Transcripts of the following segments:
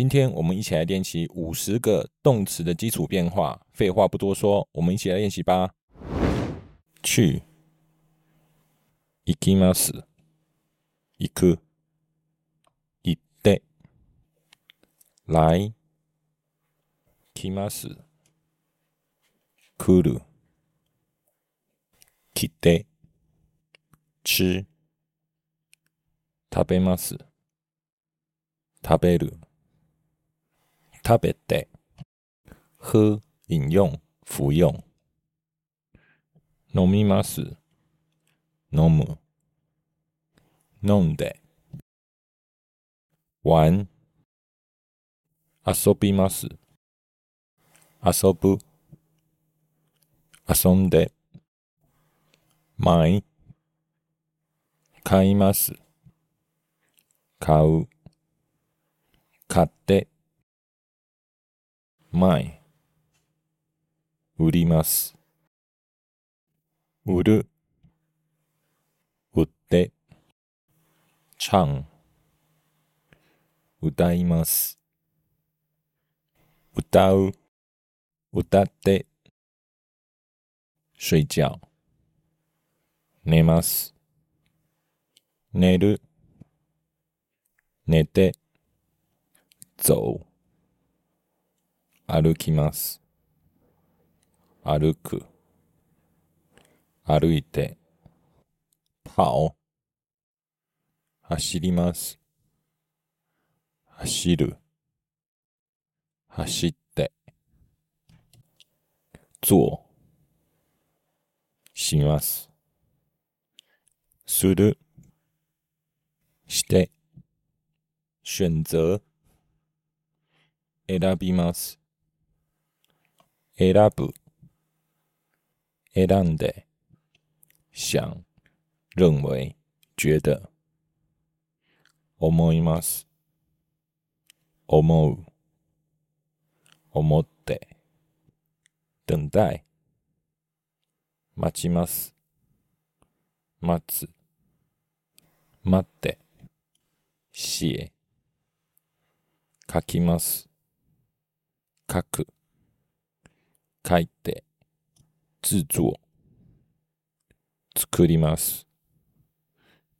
今天我们一起来练习五十个动词的基础变化。废话不多说，我们一起来练习吧。去，行きます。行く、行って。来、来ます。来る、来て。吃、食べます。食べる。 食べて。喝、饮用、服用。飲みます。飲む。飲んで。玩。遊びます。遊ぶ。遊んで。買い。買います。買う。買って。前。売ります。売る。売って。唱。歌います。歌う。歌って。睡觉。寝ます。寝る。寝て。走。歩きます。歩く。歩いて。跑。走ります。走る。走って。做。します。する。して。選择。選びます。選ぶ。選んで。想。認為。覺得。思います。思う。思って。等待。待ちます。待つ。待って。写。書きます。書く。書いて。制作。作ります。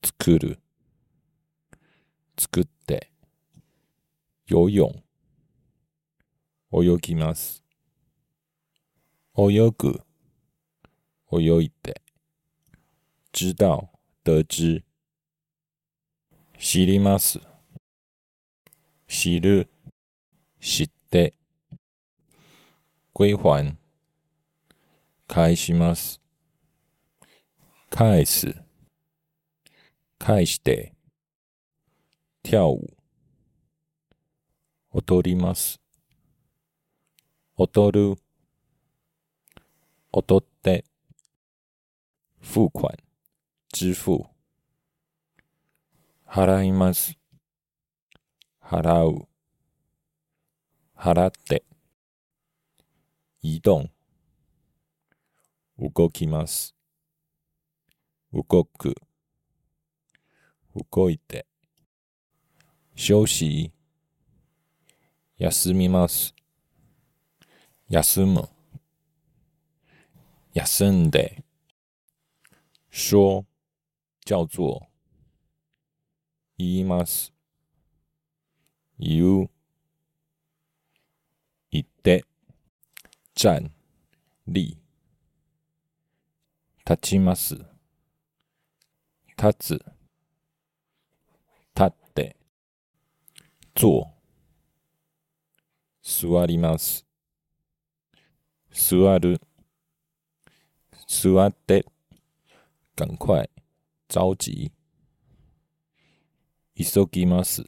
作る。作って。游泳。泳ぎます。泳ぐ。泳いで。知道。得知。知ります。知る。知って。归还。返します。返す。返して。跳舞。踊ります。踊る。踊って。付款。支付。払います。払う。払って。移動。動きます。動く。動いて。休息。休みます。休む。休んで。说。叫做。言います。言う。言って。站。立。立ちます。立つ。立って。坐。座ります。座る。座って。赶快。着急。急ぎます。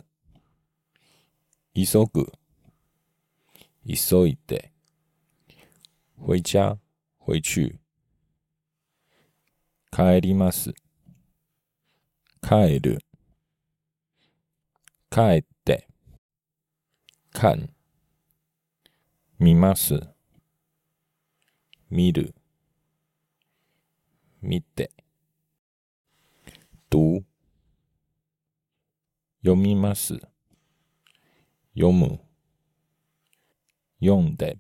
急ぐ。急いで。回家。回去。帰ります。帰る。帰って。看。見ます。見る。見て。读。読みます。読む、読んで、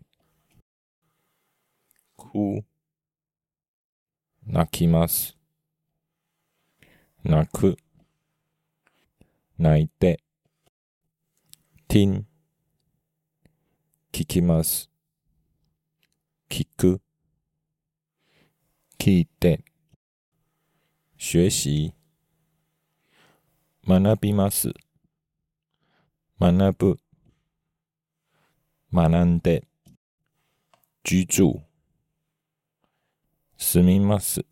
泣きます、泣く、泣いて、听、聞きます、聞く、聞いて、学習、学びます、学ぶ、学んで、居住、住みます、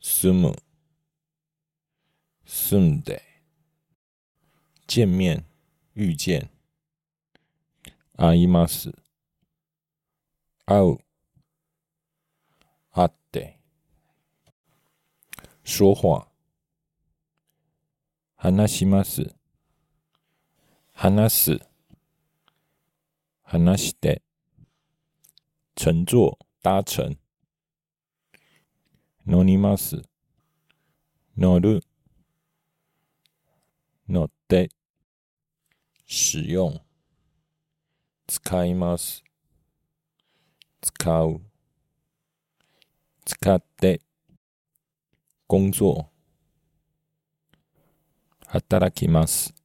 住む、住んで、见面、遇见、会います、会う、会って、说話、話します、話す、話して、乘坐、搭乘、 乗ります、乗る、乗って、使用、使います、使う、使って、工作、働きます、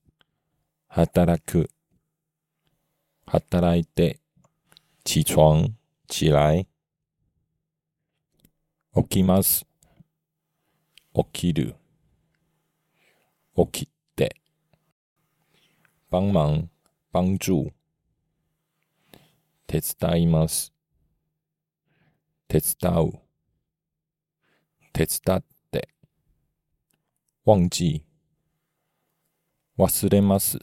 働く、働いて、起床、起来、起きます、起きる、起きて、帮忙、帮助、手伝います、手伝う、手伝って、忘記、忘れます、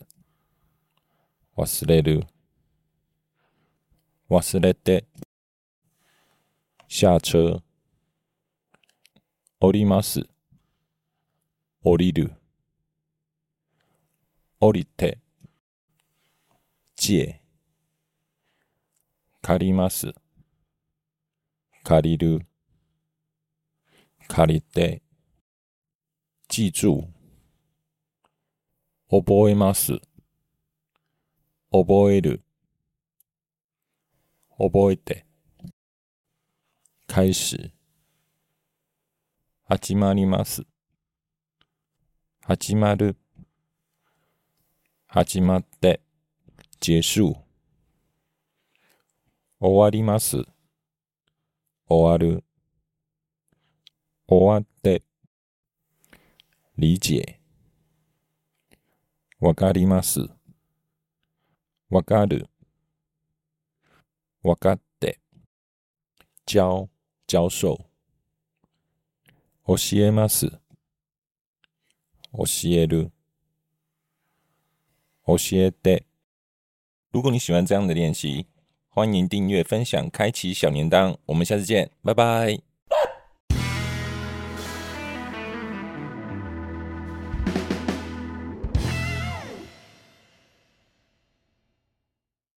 忘れる、忘れて、下車、降ります、降りる、降りて、借、借ります、借りる、借りて、記住、覚えます、覚える、覚えて、開始、始まります、始まる、始まって、結束、終わります、終わる、終わって、理解、わかります、わかる、わかって、教、教授、教えます、教える、教えて。如果你喜欢这样的练习，欢迎订阅、分享、开启小铃铛。我们下次见，拜拜。